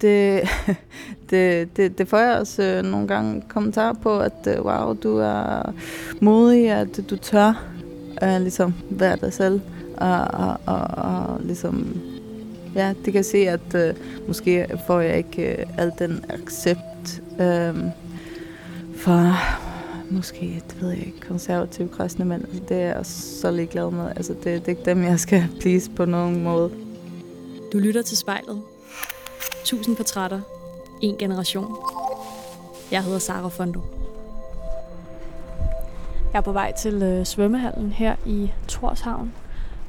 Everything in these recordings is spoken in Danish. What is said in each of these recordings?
det, det, det, det får jeg også øh, nogle gange kommentarer på, at øh, wow, du er modig, at du tør øh, ligesom være dig selv. Og, og, og, og ligesom, ja, det kan se, at øh, måske får jeg ikke øh, al den accept øh, fra måske, det ved jeg ikke, konservative kristne mænd. Altså, det er jeg så ligeglad med. Altså, det, det er ikke dem, jeg skal please på nogen måde. Du lytter til spejlet. 1000 portrætter. En generation. Jeg hedder Sara Fondo. Jeg er på vej til øh, svømmehallen her i Torshavn,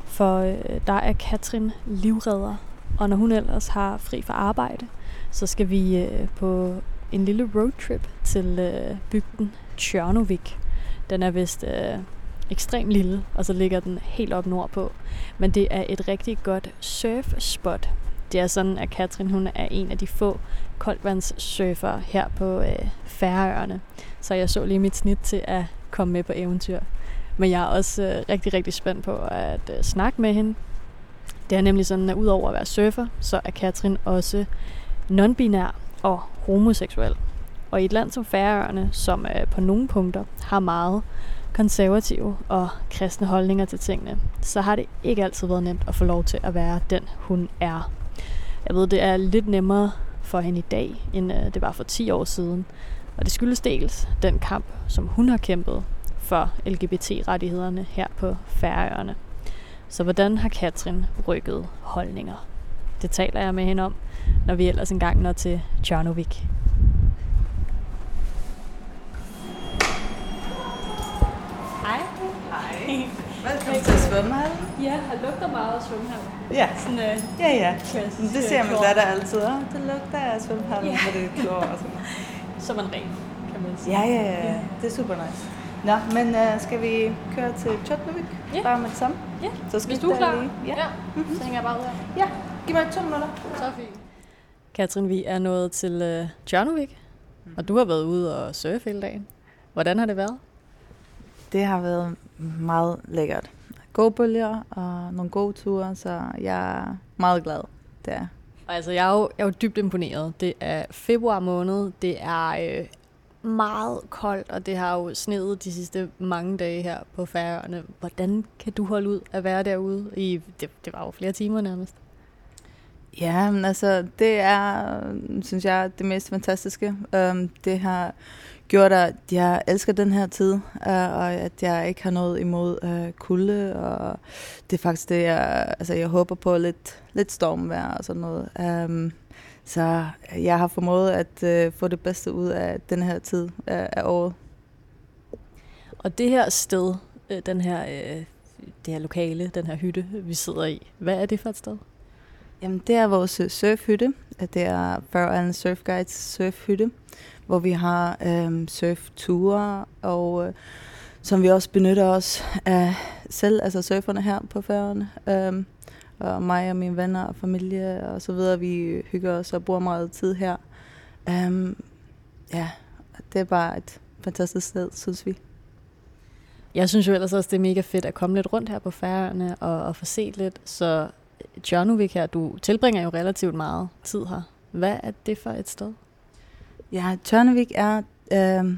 for øh, der er Katrin livredder, og når hun ellers har fri fra arbejde, så skal vi øh, på en lille roadtrip til øh, bygden Tjørnovik. Den er vist øh, ekstremt lille, og så ligger den helt op nordpå. Men det er et rigtig godt surfspot. Det er sådan, at Katrin hun er en af de få koldvandssurfere her på øh, Færøerne. Så jeg så lige mit snit til at komme med på eventyr. Men jeg er også øh, rigtig, rigtig spændt på at øh, snakke med hende. Det er nemlig sådan, at udover at være surfer, så er Katrin også non-binær og homoseksuel. Og i et land som Færøerne, som øh, på nogle punkter har meget konservative og kristne holdninger til tingene, så har det ikke altid været nemt at få lov til at være den, hun er. Jeg ved, det er lidt nemmere for hende i dag, end øh, det var for 10 år siden. Og det skyldes dels den kamp, som hun har kæmpet for LGBT-rettighederne her på Færøerne. Så hvordan har Katrin rykket holdninger? Det taler jeg med hende om, når vi ellers engang når til Tjørnovik. Hej. Hej. Velkommen til svømmehallen. Ja, har lugter meget af svømmehallen. Ja, Sådan, øh, ja, ja. klassisk, Men det ser øh, min klor. datter altid. Oh, det lugter af svømmehallen, Ja. hvor det er klor og sådan. Så man ren, kan man sige. Ja, ja, ja. Det er super nice. Nå, men uh, skal vi køre til Tjotnovik? Ja. Bare med det samme? Ja, Så hvis du er klar. Lige. Ja. ja. Så hænger jeg bare ud her. ja. Giv mig to minutter. Så fint. Katrin, vi er nået til øh, Tjørnovik, og du har været ude og surfe hele dagen. Hvordan har det været? Det har været meget lækkert. Gode bølger og nogle gode ture, så jeg er meget glad. Er. Og altså, jeg er, jo, jeg er jo dybt imponeret. Det er februar måned, det er øh, meget koldt, og det har jo sneet de sidste mange dage her på Færøerne. Hvordan kan du holde ud at være derude i, det, det var jo flere timer nærmest. Ja, men altså, det er, synes jeg, det mest fantastiske. Um, det har gjort, at jeg elsker den her tid, uh, og at jeg ikke har noget imod uh, kulde, og det er faktisk det, jeg, altså, jeg håber på lidt, lidt stormvejr og sådan noget. Um, så jeg har formået at uh, få det bedste ud af den her tid uh, af året. Og det her sted, øh, den her, øh, det her lokale, den her hytte, vi sidder i, hvad er det for et sted? Jamen, det er vores øh, surfhytte. Det er Faroe Island Surf Guides surfhytte, hvor vi har øh, surfture, og øh, som vi også benytter os af selv, altså surferne her på færgerne. Øh, og mig og mine venner og familie og så videre, vi hygger os og bruger meget tid her. Øhm, ja, det er bare et fantastisk sted, synes vi. Jeg synes jo ellers også, det er mega fedt at komme lidt rundt her på færgerne og, og få set lidt. Så Tjørnuvik her, du tilbringer jo relativt meget tid her. Hvad er det for et sted? Ja, Tørnevik er øh,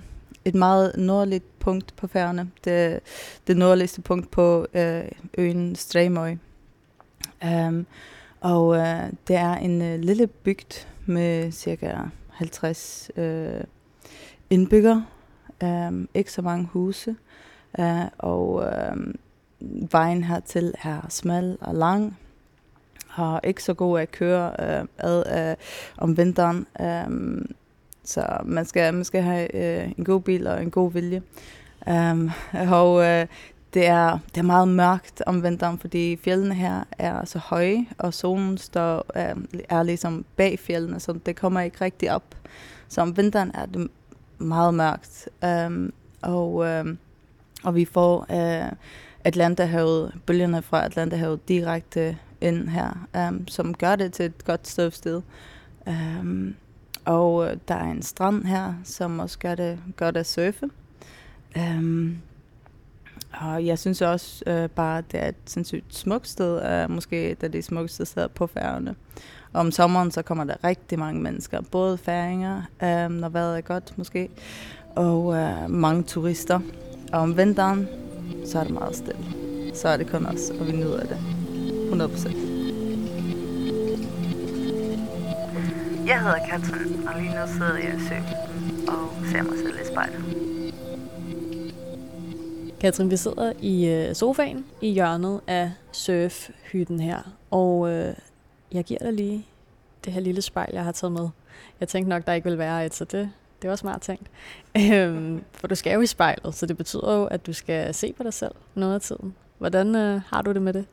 et meget nordligt punkt på færgerne. Det, det nordligste punkt på øh, øen Streymoy. Um, øh, og øh, det er en øh, lille bygd med cirka 50 øh, indbyggere. Um, ikke så mange huse. Uh, og øh, vejen hertil er smal og lang. Og ikke så god at køre øh, ad øh, om vinteren. Øh, så man skal, man skal have øh, en god bil og en god vilje. Um, og øh, det, er, det er meget mørkt om vinteren, fordi fjellene her er så høje, og solen står, øh, er ligesom bag fjellene, så det kommer ikke rigtig op. Så om vinteren er det meget mørkt. Um, og, øh, og vi får øh, Atlanterhavet, bølgerne fra Atlanterhavet direkte ind her, um, som gør det til et godt støvsted. Um, og øh, der er en strand her, som også gør det godt at surfe. Um, og jeg synes også øh, bare, at det er et sindssygt smukt sted. Øh, måske det det de smukkeste sted på færgerne. Om sommeren så kommer der rigtig mange mennesker, både færinger, øh, når vejret er godt måske, og øh, mange turister. Og om vinteren, så er det meget stille. Så er det kun os, og vi nyder det. 100 procent. Jeg hedder Katrin, og lige nu sidder jeg i sø og ser mig selv i spejlet. Katrin, vi sidder i øh, sofaen i hjørnet af surfhytten her, og øh, jeg giver dig lige det her lille spejl, jeg har taget med. Jeg tænkte nok, der ikke vil være et, så det, det var smart tænkt. Øhm, for du skal jo i spejlet, så det betyder jo, at du skal se på dig selv noget af tiden. Hvordan øh, har du det med det?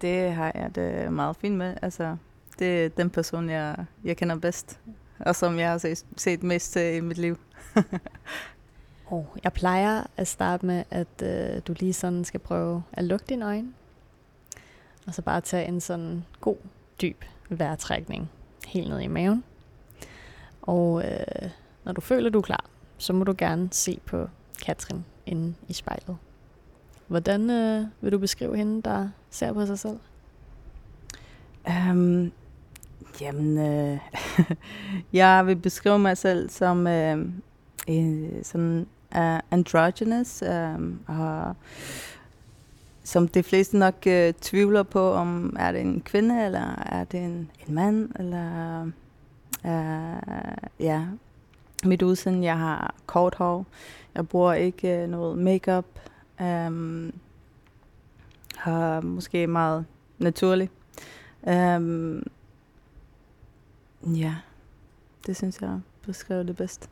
Det har jeg det meget fint med. Altså, det er den person, jeg, jeg kender bedst, og som jeg har set, set mest til i mit liv. oh, jeg plejer at starte med, at øh, du lige sådan skal prøve at lukke dine øjne, og så bare tage en sådan god, dyb vejrtrækning helt ned i maven. Og øh, når du føler, du er klar, så må du gerne se på Katrin inde i spejlet. Hvordan øh, vil du beskrive hende, der ser på sig selv? Um, jamen, øh, jeg vil beskrive mig selv som øh, en, sådan uh, androgynous, øh, og som de fleste nok øh, tvivler på, om er det en kvinde, eller er det en, en mand, eller øh, ja, mit udseende, jeg har kort hår, jeg bruger ikke øh, noget makeup, øh, har måske meget naturligt. Øh, ja, det synes jeg beskriver det bedst.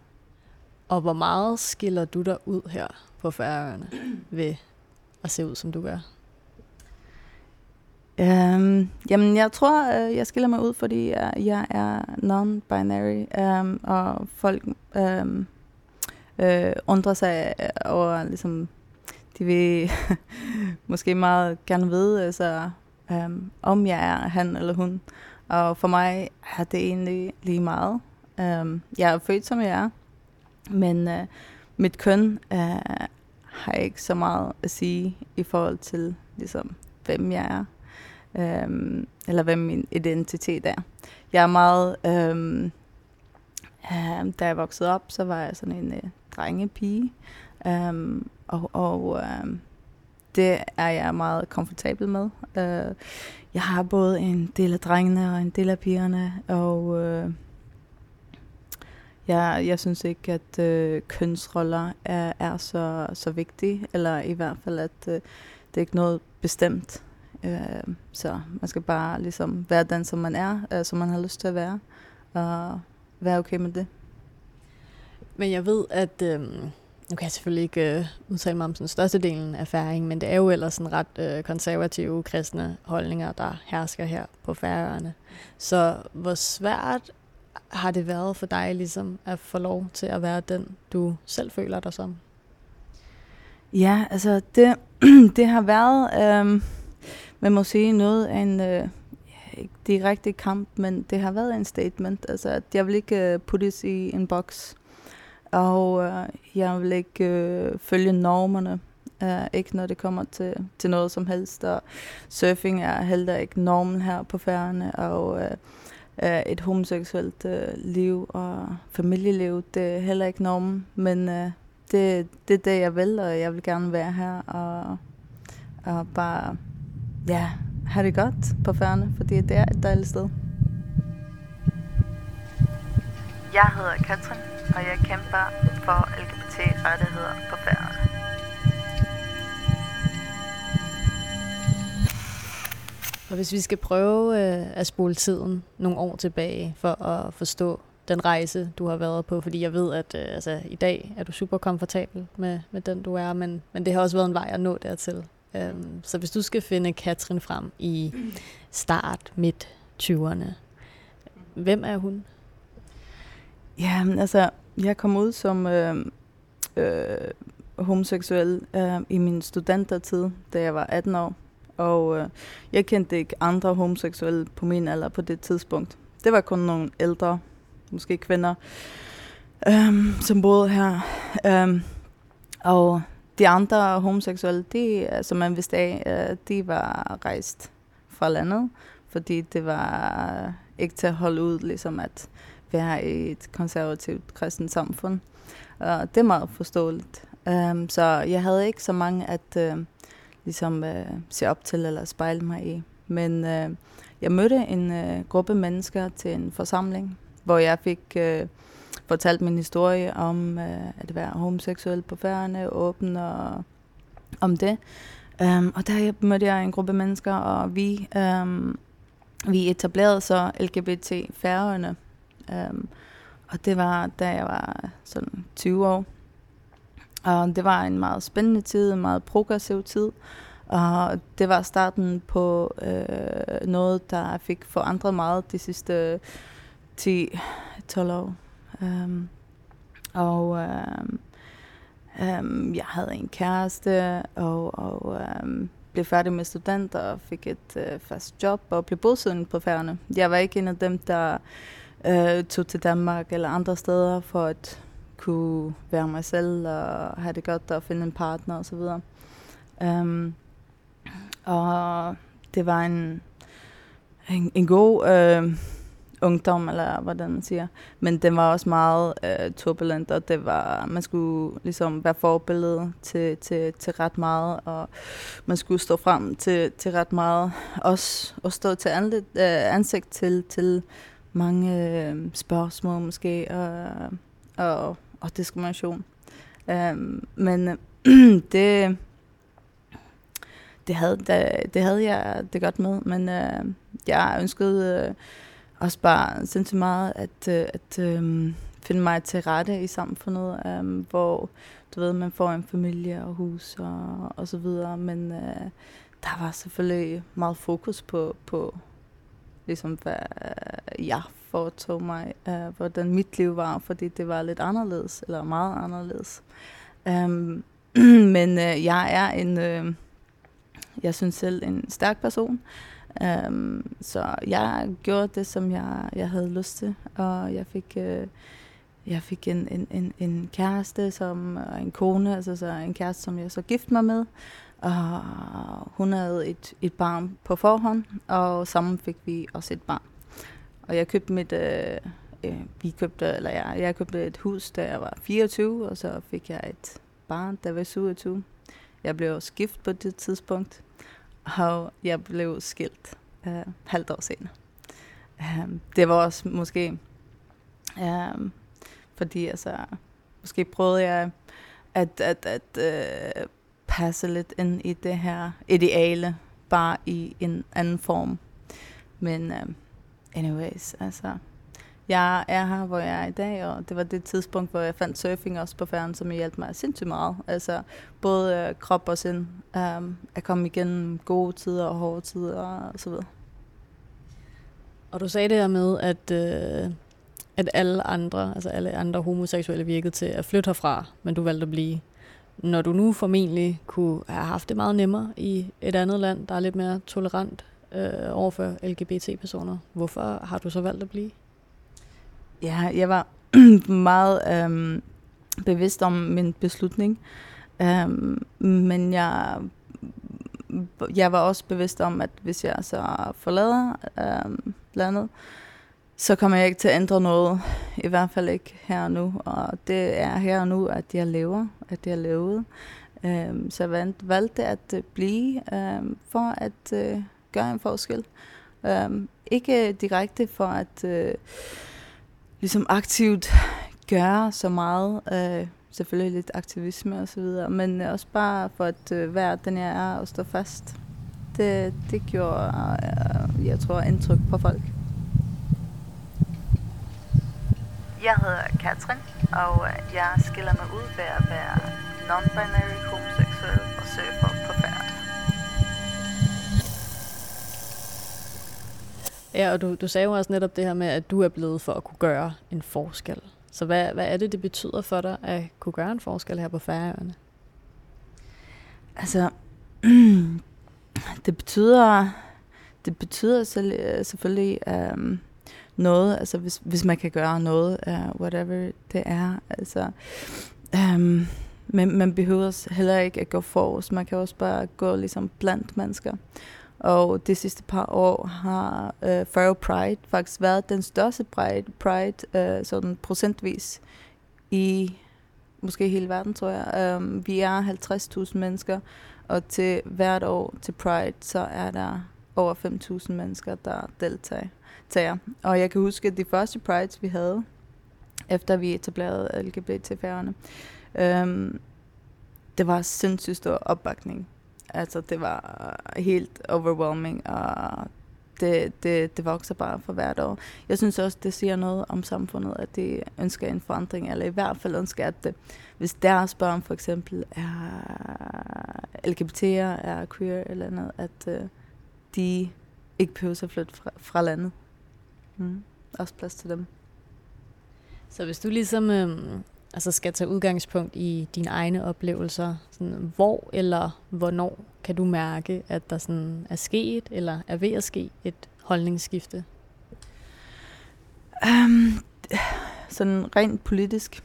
Og hvor meget skiller du dig ud her på færøerne ved at se ud, som du gør? Um, jamen, jeg tror, uh, jeg skiller mig ud, fordi uh, jeg er non-binary, um, og folk um, uh, undrer sig over, ligesom, de vil måske meget gerne vide, altså, um, om jeg er han eller hun. Og for mig er det egentlig lige meget. Um, jeg er født, som jeg er, men uh, mit køn uh, har ikke så meget at sige i forhold til, ligesom, hvem jeg er. Um, eller hvem min identitet er. Jeg er meget... Um, um, da jeg voksede op, så var jeg sådan en uh, drengepige. Um, og og um, det er jeg meget komfortabel med. Øh, jeg har både en del af drengene og en del af pigerne, og øh, jeg, jeg synes ikke, at øh, kønsroller er, er så, så vigtige, eller i hvert fald, at øh, det er ikke noget bestemt. Øh, så man skal bare ligesom være den, som man er, øh, som man har lyst til at være, og være okay med det. Men jeg ved, at... Øh nu kan jeg selvfølgelig ikke øh, udtale mig om sådan størstedelen af færing, men det er jo ellers sådan ret øh, konservative kristne holdninger, der hersker her på færøerne. Så hvor svært har det været for dig ligesom at få lov til at være den, du selv føler dig som? Ja, altså det, det har været, øh, man må sige noget af en, øh, ikke direkte kamp, men det har været en statement. Altså at jeg vil ikke uh, puttes i en boks. Og øh, jeg vil ikke øh, følge normerne. Uh, ikke når det kommer til, til noget som helst. Og surfing er heller ikke normen her på færgerne. Og uh, uh, et homoseksuelt uh, liv og familieliv, det er heller ikke normen. Men uh, det, det er det, jeg vil, og jeg vil gerne være her. Og, og bare ja, have det godt på færgerne, fordi det er et dejligt sted. Jeg hedder Katrin, og jeg kæmper for LGBT-rettigheder på færgerne. Og hvis vi skal prøve øh, at spole tiden nogle år tilbage for at forstå den rejse, du har været på, fordi jeg ved, at øh, altså, i dag er du super komfortabel med, med den, du er, men, men det har også været en vej at nå dertil. Um, så hvis du skal finde Katrin frem i start, midt 20'erne, hvem er hun? Ja, altså, jeg kom ud som øh, øh, homoseksuel øh, i min studentertid, da jeg var 18 år. Og øh, jeg kendte ikke andre homoseksuelle på min alder på det tidspunkt. Det var kun nogle ældre, måske kvinder, øh, som boede her. Øh, og de andre homoseksuelle, de, som man vidste af, øh, de var rejst fra landet, fordi det var øh, ikke til at holde ud, ligesom at være i et konservativt kristent samfund. Og det er meget forståeligt. Um, så jeg havde ikke så mange at uh, ligesom uh, se op til eller spejle mig i. Men uh, jeg mødte en uh, gruppe mennesker til en forsamling, hvor jeg fik uh, fortalt min historie om uh, at være homoseksuel på færgerne, åben og om det. Um, og der mødte jeg en gruppe mennesker, og vi, um, vi etablerede så LGBT færgerne. Um, og det var, da jeg var sådan 20 år. Og det var en meget spændende tid, en meget progressiv tid. Og det var starten på øh, noget, der fik forandret meget de sidste 10-12 år. Um, og um, um, jeg havde en kæreste, og, og um, blev færdig med student og fik et øh, fast job og blev bosiddende på færgerne. Jeg var ikke en af dem, der øh, tog til Danmark eller andre steder for at kunne være mig selv og have det godt og finde en partner osv. Um, øhm, og det var en, en, en god øh, ungdom, eller hvordan man siger. Men den var også meget øh, turbulent, og det var, man skulle ligesom være forbillede til, til, til ret meget, og man skulle stå frem til, til ret meget. Også og stå til anlet, øh, ansigt til, til mange øh, spørgsmål måske, og, og og diskrimination. Um, men det, det, havde, det, det havde jeg det godt med, men øh, jeg ønskede øh, også bare sindssygt meget at, øh, at øh, finde mig til rette i samfundet, øh, hvor du ved, man får en familie og hus og, og så videre, men øh, der var selvfølgelig meget fokus på, på ligesom, hvad jeg foretog mig, øh, hvordan mit liv var, fordi det var lidt anderledes, eller meget anderledes. Um, men øh, jeg er en, øh, jeg synes selv, en stærk person. Um, så jeg gjorde det, som jeg, jeg havde lyst til, og jeg fik, Øh, jeg fik en, en, en, en kæreste, som, og en kone, altså så en kæreste, som jeg så gift mig med, og hun havde et, et barn på forhånd, og sammen fik vi også et barn. Og jeg købte mit, øh, øh, vi købte, eller jeg, jeg købte et hus, da jeg var 24, og så fik jeg et barn, da jeg var 27. Jeg blev skift på det tidspunkt, og jeg blev skilt øh, halvt år senere. Øh, det var også måske, øh, fordi altså, måske prøvede jeg at, at, at øh, passe lidt ind i det her ideale, bare i en anden form. Men øh, anyways, altså, jeg er her, hvor jeg er i dag, og det var det tidspunkt, hvor jeg fandt surfing også på færgen, som hjalp mig sindssygt meget. Altså, både øh, krop og sind. Um, at komme igennem gode tider og hårde tider og så videre. Og du sagde det her med, at, øh, at alle andre, altså alle andre homoseksuelle virkede til at flytte herfra, men du valgte at blive. Når du nu formentlig kunne have haft det meget nemmere i et andet land, der er lidt mere tolerant øh, overfor LGBT-personer. Hvorfor har du så valgt at blive? Ja, jeg var meget øhm, bevidst om min beslutning, øhm, men jeg, jeg var også bevidst om, at hvis jeg så forlader øhm, landet, så kommer jeg ikke til at ændre noget, i hvert fald ikke her og nu. Og det er her og nu, at jeg lever, at jeg levede. Øhm, så jeg valgte at øh, blive øhm, for at øh, gøre en forskel. Øhm, ikke direkte for at øh, ligesom aktivt gøre så meget, Øh, selvfølgelig lidt aktivisme og så videre, men også bare for at øh, være den jeg er og stå fast. Det, det gjorde, øh, jeg tror, indtryk på folk. Jeg hedder Katrin, og jeg skiller mig ud ved at være non-binary homoseksuel og surfer på færd. Ja, og du, du sagde jo også netop det her med, at du er blevet for at kunne gøre en forskel. Så hvad, hvad er det, det betyder for dig at kunne gøre en forskel her på Færøerne? Altså, det betyder, det betyder selv, selvfølgelig um, noget, altså hvis, hvis man kan gøre noget, uh, whatever det er. Altså, um, men man behøver heller ikke at gå forrest, man kan også bare gå ligesom blandt mennesker. Og de sidste par år har øh, Faro Pride faktisk været den største Pride, Pride øh, sådan procentvis i måske hele verden, tror jeg. Um, vi er 50.000 mennesker, og til hvert år til Pride, så er der over 5.000 mennesker, der deltager. Og jeg kan huske, at de første Prides, vi havde, efter vi etablerede LGBT-færgerne, øhm, det var sindssygt stor opbakning. Altså, det var øh, helt overwhelming, og det, det, det vokser bare for hvert år. Jeg synes også, det siger noget om samfundet, at de ønsker en forandring, eller i hvert fald ønsker, at det, hvis deres børn for eksempel er LGBT'er, er queer eller andet, at øh, de ikke behøver at flytte fra, fra landet. Mm. Også plads til dem. Så hvis du ligesom øhm, altså skal tage udgangspunkt i dine egne oplevelser, sådan, hvor eller hvornår kan du mærke, at der sådan er sket eller er ved at ske et holdningsskifte? Um, sådan rent politisk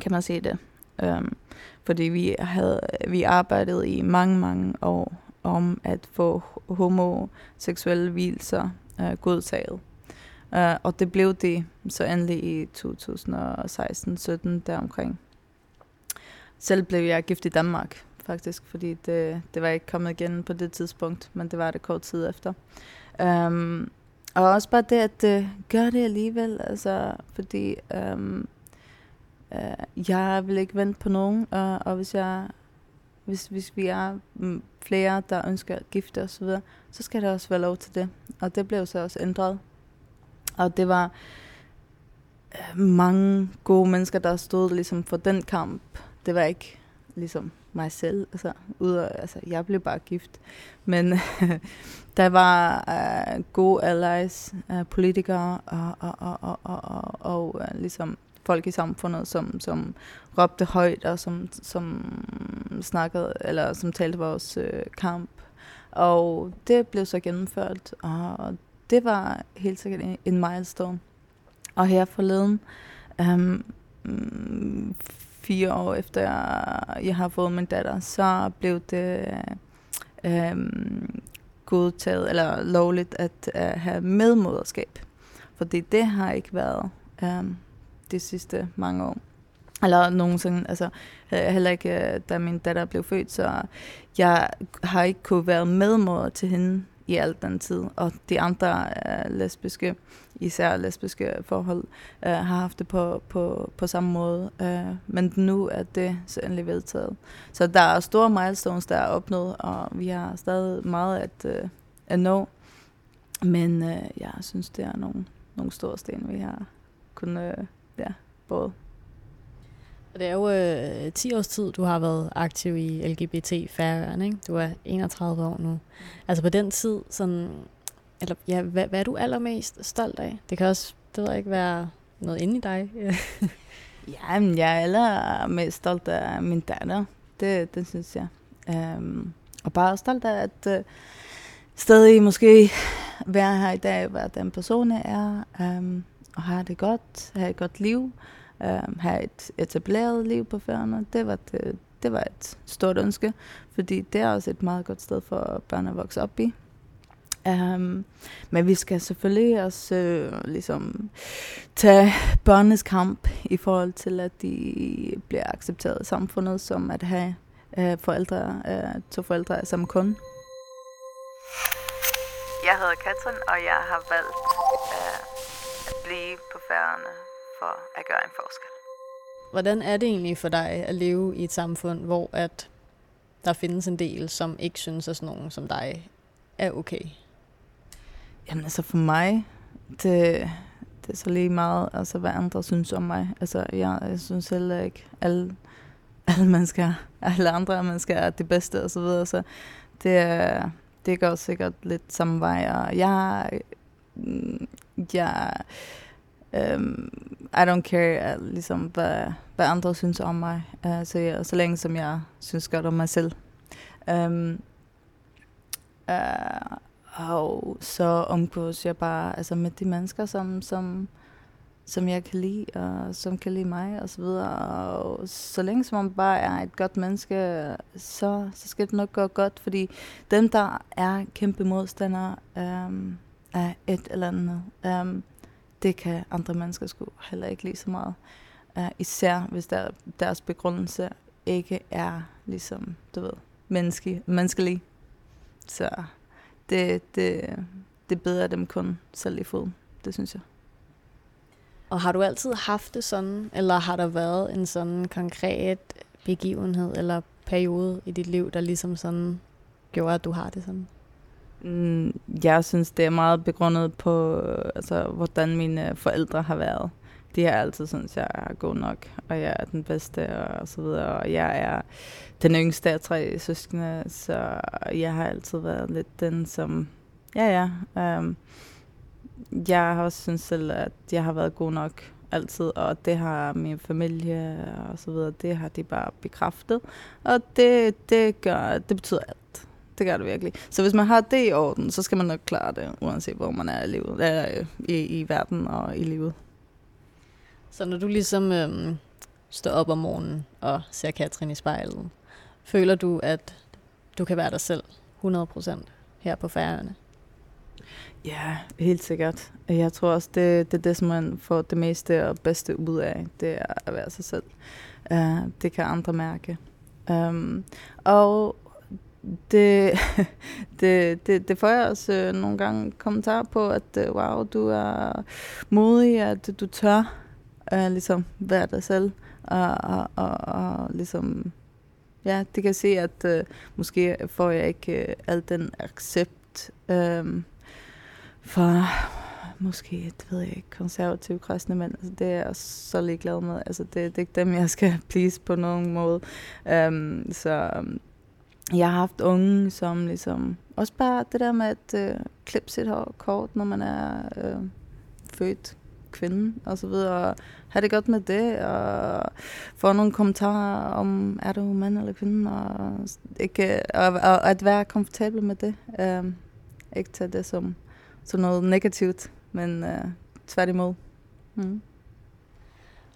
kan man se det. Um, fordi vi havde vi arbejdede i mange, mange år om at få homoseksuelle hvilser uh, øh, godtaget. Uh, og det blev det så endelig i 2016-17 deromkring. Selv blev jeg gift i Danmark, faktisk, fordi det, det var ikke kommet igen på det tidspunkt, men det var det kort tid efter. Um, og også bare det, at uh, gør det alligevel, altså, fordi um, uh, jeg vil ikke vente på nogen, uh, og hvis jeg hvis, hvis vi er flere, der ønsker at gifte osv., så, så skal der også være lov til det. Og det blev så også ændret. Og det var mange gode mennesker, der stod ligesom for den kamp. Det var ikke ligesom mig selv. Altså, ud af, altså jeg blev bare gift. Men der var uh, gode allies, uh, politikere og, og, og, og, og, og, og uh, ligesom folk i samfundet, som, som råbte højt og som, som snakkede, eller som talte vores øh, kamp. Og det blev så gennemført, og det var helt sikkert en, en milestone. Og her forleden, øhm, fire år efter jeg, har fået min datter, så blev det øhm, godtaget, eller lovligt at øh, have medmoderskab. Fordi det har ikke været øhm, de sidste mange år. Eller nogensinde, altså øh, heller ikke øh, da min datter blev født, så jeg har ikke kunne være medmor til hende i al den tid. Og de andre uh, lesbiske, især lesbiske forhold, uh, har haft det på, på, på samme måde. Uh, men nu er det så endelig vedtaget. Så der er store milestones, der er opnået, og vi har stadig meget at, uh, at nå. Men uh, jeg synes, det er nogle, nogle store sten, vi har kunnet uh, ja, både det er jo øh, 10 års tid, du har været aktiv i lgbt færøerne ikke? Du er 31 år nu. Altså på den tid, sådan, eller, ja, hvad, hvad er du allermest stolt af? Det kan også, det ved ikke, være noget inde i dig. ja, men jeg er allermest stolt af min datter. Det, det synes jeg. Um, og bare stolt af, at uh, stadig måske være her i dag, hvad den person, er, um, og har det godt, har et godt liv øh, have et etableret liv på færgerne. Det var, det, det var et stort ønske, fordi det er også et meget godt sted for børn at vokse op i. Um, men vi skal selvfølgelig også uh, ligesom tage børnenes kamp i forhold til, at de bliver accepteret i samfundet, som at have uh, forældre, uh, to forældre som samme kun. Jeg hedder Katrin, og jeg har valgt uh, at blive på færgerne for at gøre en forskel. Hvordan er det egentlig for dig at leve i et samfund, hvor at der findes en del, som ikke synes, at sådan nogen som dig er okay? Jamen altså for mig, det, det er så lige meget, altså hvad andre synes om mig. Altså jeg, jeg synes heller ikke, alle, alle mennesker, alle andre mennesker er det bedste og så videre, så det, det går sikkert lidt samme vej, og jeg, jeg, um, I don't care, uh, ligesom, hvad, hvad andre synes om mig. Uh, så, jeg, så længe som jeg synes godt om mig selv. Um, uh, og så omgås jeg bare altså med de mennesker, som, som, som jeg kan lide, og som kan lide mig, og så videre. Og så længe som man bare er et godt menneske, så, så skal det nok gå godt, fordi dem, der er kæmpe modstandere um, øhm, af et eller andet, um, det kan andre mennesker sgu heller ikke lige så meget. Uh, især hvis der, deres begrundelse ikke er ligesom, du ved, menneske, menneskelig. Så det, det, det bedre dem kun selv i fod. Det synes jeg. Og har du altid haft det sådan, eller har der været en sådan konkret begivenhed eller periode i dit liv, der ligesom sådan gjorde, at du har det sådan? Mm, jeg synes, det er meget begrundet på, altså, hvordan mine forældre har været. De har altid synes jeg er god nok, og jeg er den bedste, og så videre. Og jeg er den yngste af tre søskende, så jeg har altid været lidt den, som... Ja, ja. Um, jeg har også synes selv, at jeg har været god nok altid, og det har min familie og så videre, det har de bare bekræftet. Og det, det, gør, det betyder alt. Det gør det virkelig. Så hvis man har det i orden, så skal man nok klare det, uanset hvor man er i livet, er i, i verden og i livet. Så når du ligesom øhm, står op om morgenen og ser Katrin i spejlet, føler du, at du kan være dig selv 100% her på færgerne? Ja, helt sikkert. Jeg tror også, det, det er det, som man får det meste og bedste ud af, det er at være sig selv. Uh, det kan andre mærke. Um, og det, det, det, det får jeg også øh, nogle gange kommentarer på, at øh, wow, du er modig, at du tør øh, ligesom være dig selv. Og, og, og, og ligesom, ja, det kan se, at øh, måske får jeg ikke øh, al den accept, øh, for måske, det ved jeg ikke, konservative kristne mænd. Altså, det er jeg så ligeglad med. Altså, det, det er ikke dem, jeg skal please på nogen måde. Um, så jeg har haft unge, som ligesom... Også bare det der med at øh, klippe sit hår kort, når man er øh, født kvinde, og så videre. Og have det godt med det, og få nogle kommentarer om, er du mand eller kvinde, og, ikke, og, og at være komfortabel med det. Øh, ikke tage det som som noget negativt, men øh, tværtimod. Mm.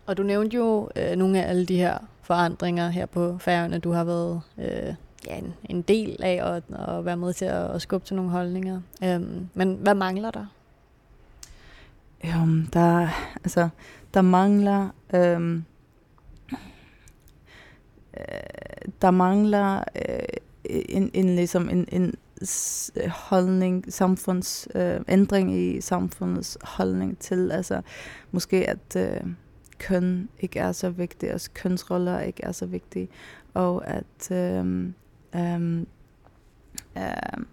Og du nævnte jo øh, nogle af alle de her forandringer her på færgerne, du har været øh, ja, en, en del af at, at være med til at, at skubbe til nogle holdninger. Øhm, men hvad mangler der? Jo, der, altså, der mangler... Øhm, øh, der mangler øh, en, en, ligesom en, en holdning, samfunds øh, ændring i samfundets holdning til, altså måske at øh, køn ikke er så vigtigt, og kønsroller ikke er så vigtige, og at øh, øhm, øhm,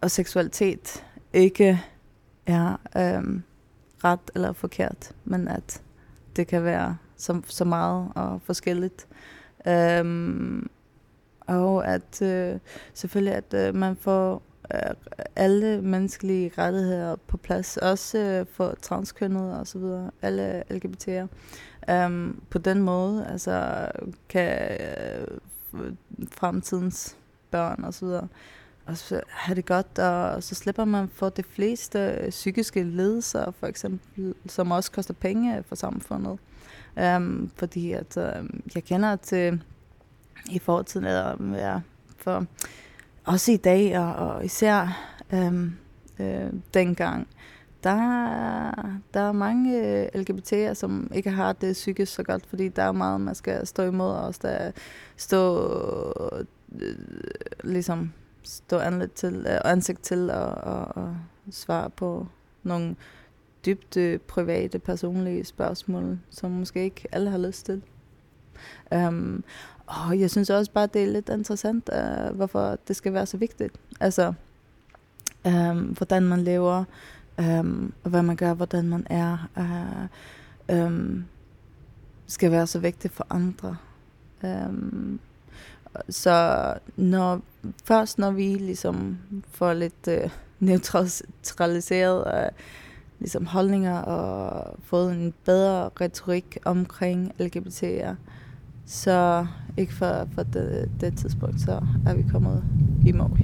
og seksualitet ikke er øhm, ret eller forkert, men at det kan være så, så meget og forskelligt. Øhm, og at øh, selvfølgelig, at øh, man får øh, alle menneskelige rettigheder på plads, også øh, for transkønnede og så videre, alle LGBT'er. Øhm, på den måde, altså, kan øh, fremtidens børn og så videre og så have det godt, og så slipper man for de fleste psykiske lidelser, for eksempel, som også koster penge for samfundet. Um, fordi at um, jeg kender til i fortiden, eller ja, for også i dag, og, og især um, øh, dengang, der, der er mange øh, LGBT'er, som ikke har det psykisk så godt, fordi der er meget, man skal stå imod, og der stå øh, ligesom stå ansigt til, øh, ansigt til og, og, og svare på nogle dybt øh, private, personlige spørgsmål, som måske ikke alle har lyst til. Um, og jeg synes også bare, det er lidt interessant, uh, hvorfor det skal være så vigtigt. Altså, um, hvordan man lever, um, og hvad man gør, hvordan man er, uh, um, skal være så vigtigt for andre. Um, så når, først når vi ligesom får lidt uh, neutraliseret uh, ligesom holdninger og fået en bedre retorik omkring LGBT'er, så ikke for, for det, det tidspunkt, så er vi kommet i mål.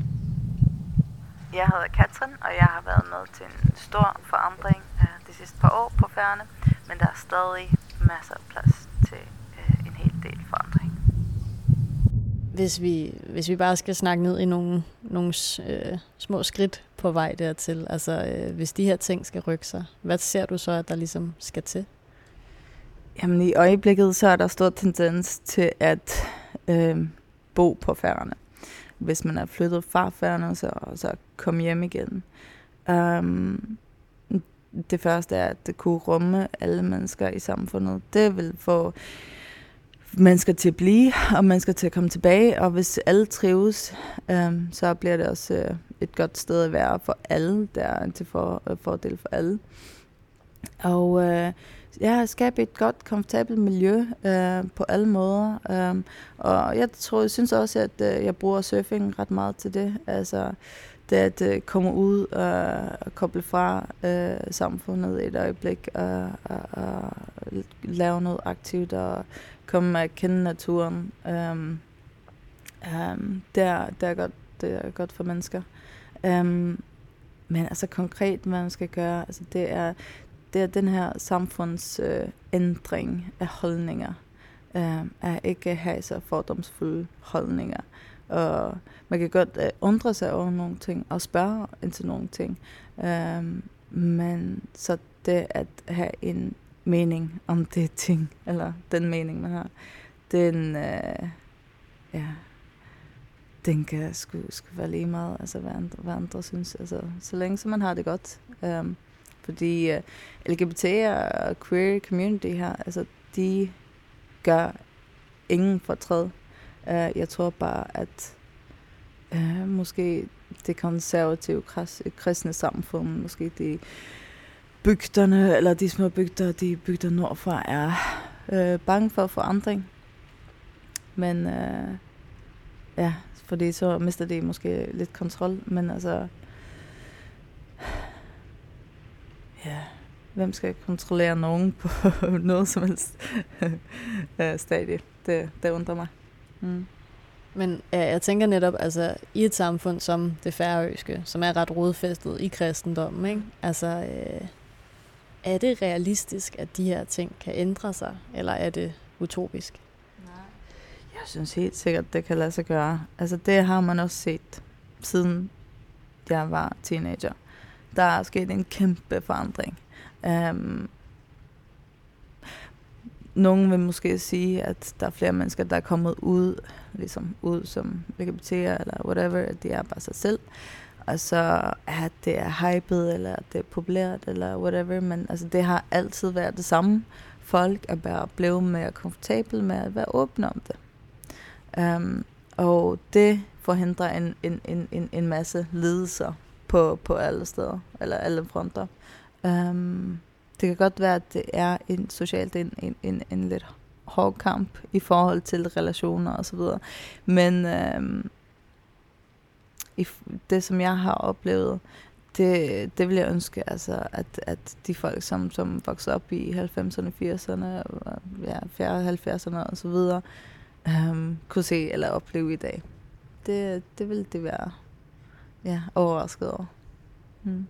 Jeg hedder Katrin, og jeg har været med til en stor forandring uh, de sidste par år på færne men der er stadig masser af plads til øh, en hel del forandring. Hvis vi, hvis vi bare skal snakke ned i nogle, nogle øh, små skridt på vej dertil, altså øh, hvis de her ting skal rykke sig, hvad ser du så, at der ligesom skal til? Jamen i øjeblikket, så er der stor tendens til at øh, bo på færgerne. Hvis man er flyttet fra så, så kom hjem igen. Um, det første er, at det kunne rumme alle mennesker i samfundet. Det vil få mennesker til at blive, og mennesker til at komme tilbage. Og hvis alle trives, um, så bliver det også uh, et godt sted at være for alle. Der er til for, uh, fordel for alle. Og uh, ja, skabe et godt, komfortabelt miljø øh, på alle måder. Øh, og jeg tror, jeg synes også, at øh, jeg bruger surfing ret meget til det. Altså, det at øh, komme ud og, og koble fra øh, samfundet et øjeblik og, og, og lave noget aktivt og komme at kende naturen. Øh, øh, det, er, det, er godt, det er godt for mennesker. Øh, men altså konkret, hvad man skal gøre, altså det er, det er den her samfundsændring øh, af holdninger. øh, at ikke have så fordomsfulde holdninger. Og man kan godt øh, undre sig over nogle ting og spørge ind til nogle ting. Øh, men så det at have en mening om det ting, eller den mening, man har, den, øh, ja, den kan sgu, sgu være lige meget, altså hvad andre, hvad andre synes. Altså, så længe som man har det godt. Øh, fordi øh, uh, LGBT og queer community her, altså de gør ingen fortræd. Uh, jeg tror bare, at uh, måske det konservative kristne samfund, måske de bygderne, eller de små bygder, de bygder nordfra, er uh, bange for forandring. Men uh, ja, fordi så mister de måske lidt kontrol, men altså ja, hvem skal kontrollere nogen på noget som helst stadie? Det, det undrer mig. Mm. Men ja, jeg tænker netop, altså i et samfund som det færøske, som er ret rodfæstet i kristendommen, ikke? altså øh, er det realistisk, at de her ting kan ændre sig, eller er det utopisk? Nej. Jeg synes helt sikkert, det kan lade sig gøre. Altså det har man også set, siden jeg var teenager. Der er sket en kæmpe forandring. Um, ehm, nogen vil måske sige, at der er flere mennesker, der er kommet ud, ligesom ud som LGBT'er eller whatever, at de er bare sig selv. Og så at det er hypet, eller at det er populært, eller whatever, men altså, det har altid været det samme. Folk er bare blevet mere komfortable med at være åbne om det. Um, og det forhindrer en, en, en, en, en masse lidelser på, på alle steder, eller alle fronter. Um, det kan godt være, at det er en socialt en, en, en, en lidt hård kamp i forhold til relationer og så videre. Men um, i, det, som jeg har oplevet, det, det vil jeg ønske, altså, at, at de folk, som, som voksede op i 90'erne, 80'erne, ja, 70'erne og så videre, um, kunne se eller opleve i dag. Det, det vil det være ja, overrasket over. Mm.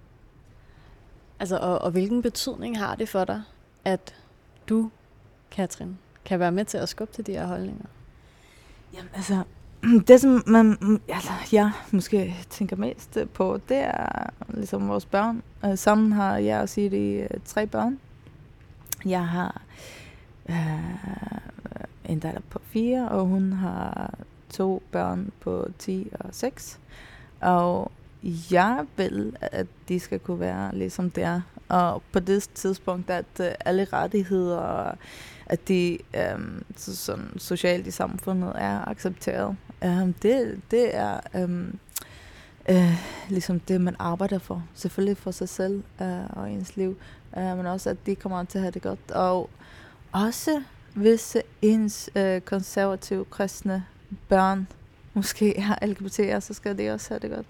Altså, og, og hvilken betydning har det for dig, at du, Katrin, kan være med til at skubbe til de her holdninger? Jamen, altså, det som man, altså, jeg måske tænker mest på, det er ligesom vores børn. Uh, sammen har jeg og sige de uh, tre børn. Jeg har uh, en datter på fire, og hun har to børn på 10 og 6. Og jeg vil, at de skal kunne være ligesom det er. Og på det tidspunkt, at uh, alle rettigheder, at de um, så, sådan, socialt i samfundet er accepteret. Um, det, det er um, uh, ligesom det, man arbejder for. Selvfølgelig for sig selv uh, og ens liv. Uh, men også, at de kommer til at have det godt. Og også hvis ens uh, konservative kristne børn måske er LGBT'er, så skal de også have det godt.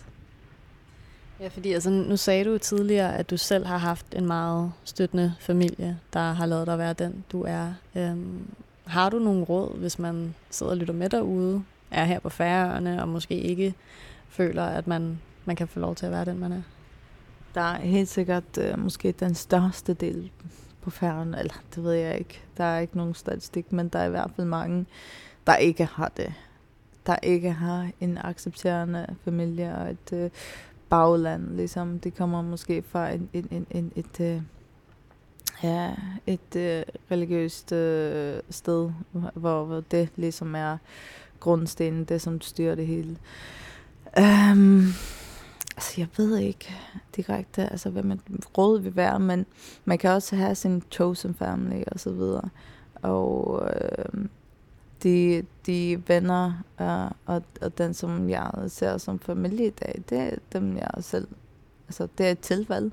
Ja, fordi altså, nu sagde du tidligere, at du selv har haft en meget støttende familie, der har lavet dig være den, du er. Øhm, har du nogle råd, hvis man sidder og lytter med derude, er her på færøerne, og måske ikke føler, at man, man kan få lov til at være den, man er? Der er helt sikkert øh, måske den største del på færgen, eller det ved jeg ikke. Der er ikke nogen statistik, men der er i hvert fald mange, der ikke har det. Der ikke har en accepterende familie og et øh, bagland, ligesom. Det kommer måske fra en, en, en, en, et, øh, ja, et øh, religiøst øh, sted, hvor, hvor det ligesom er grundstenen, det som styrer det hele. Um, altså, jeg ved ikke direkte, altså, hvad man råd vil være, men man kan også have sin chosen family og så videre. Og øh, de, de venner uh, og, og den, som jeg ser som familie i dag, det er dem, jeg selv, altså det er et tilvalg.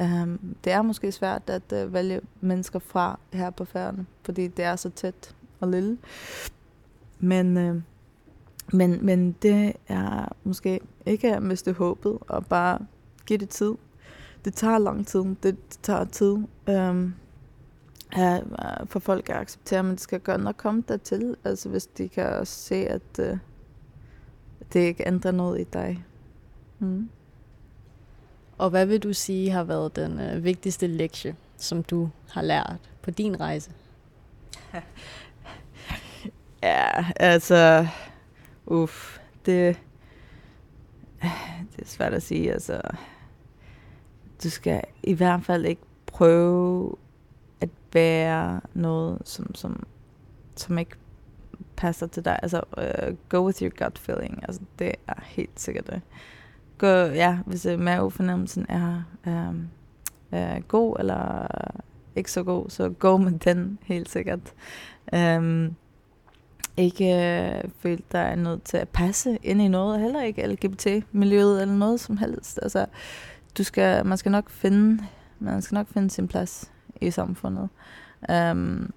Um, det er måske svært at uh, vælge mennesker fra her på færden, fordi det er så tæt og lille. Men, uh, men, men det er måske ikke at miste håbet og bare give det tid. Det tager lang tid. Det, det tager tid. Um, ja, for folk at acceptere, men det skal godt nok komme dertil, altså hvis de kan se, at uh, det ikke ændrer noget i dig. Mm. Og hvad vil du sige har været den uh, vigtigste lektie, som du har lært på din rejse? ja, altså, uff, det, det er svært at sige, altså, du skal i hvert fald ikke prøve være noget, som, som, som ikke passer til dig. Altså, uh, go with your gut feeling. Altså, det er helt sikkert det. Gå, ja, hvis uh, mavefornemmelsen er um, uh, god eller ikke så god, så gå med den helt sikkert. Um, ikke øh, føle dig nødt til at passe ind i noget, heller ikke LGBT-miljøet eller noget som helst. Altså, du skal, man skal nok finde, man skal nok finde sin plads i samfundet. Um,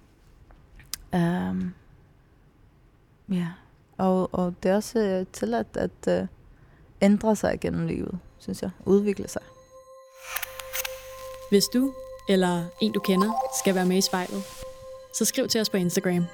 um, ja, og, og det er også øh, tilladt at uh, ændre sig gennem livet, synes jeg. Udvikle sig. Hvis du eller en du kender skal være med i spejlet, så skriv til os på Instagram.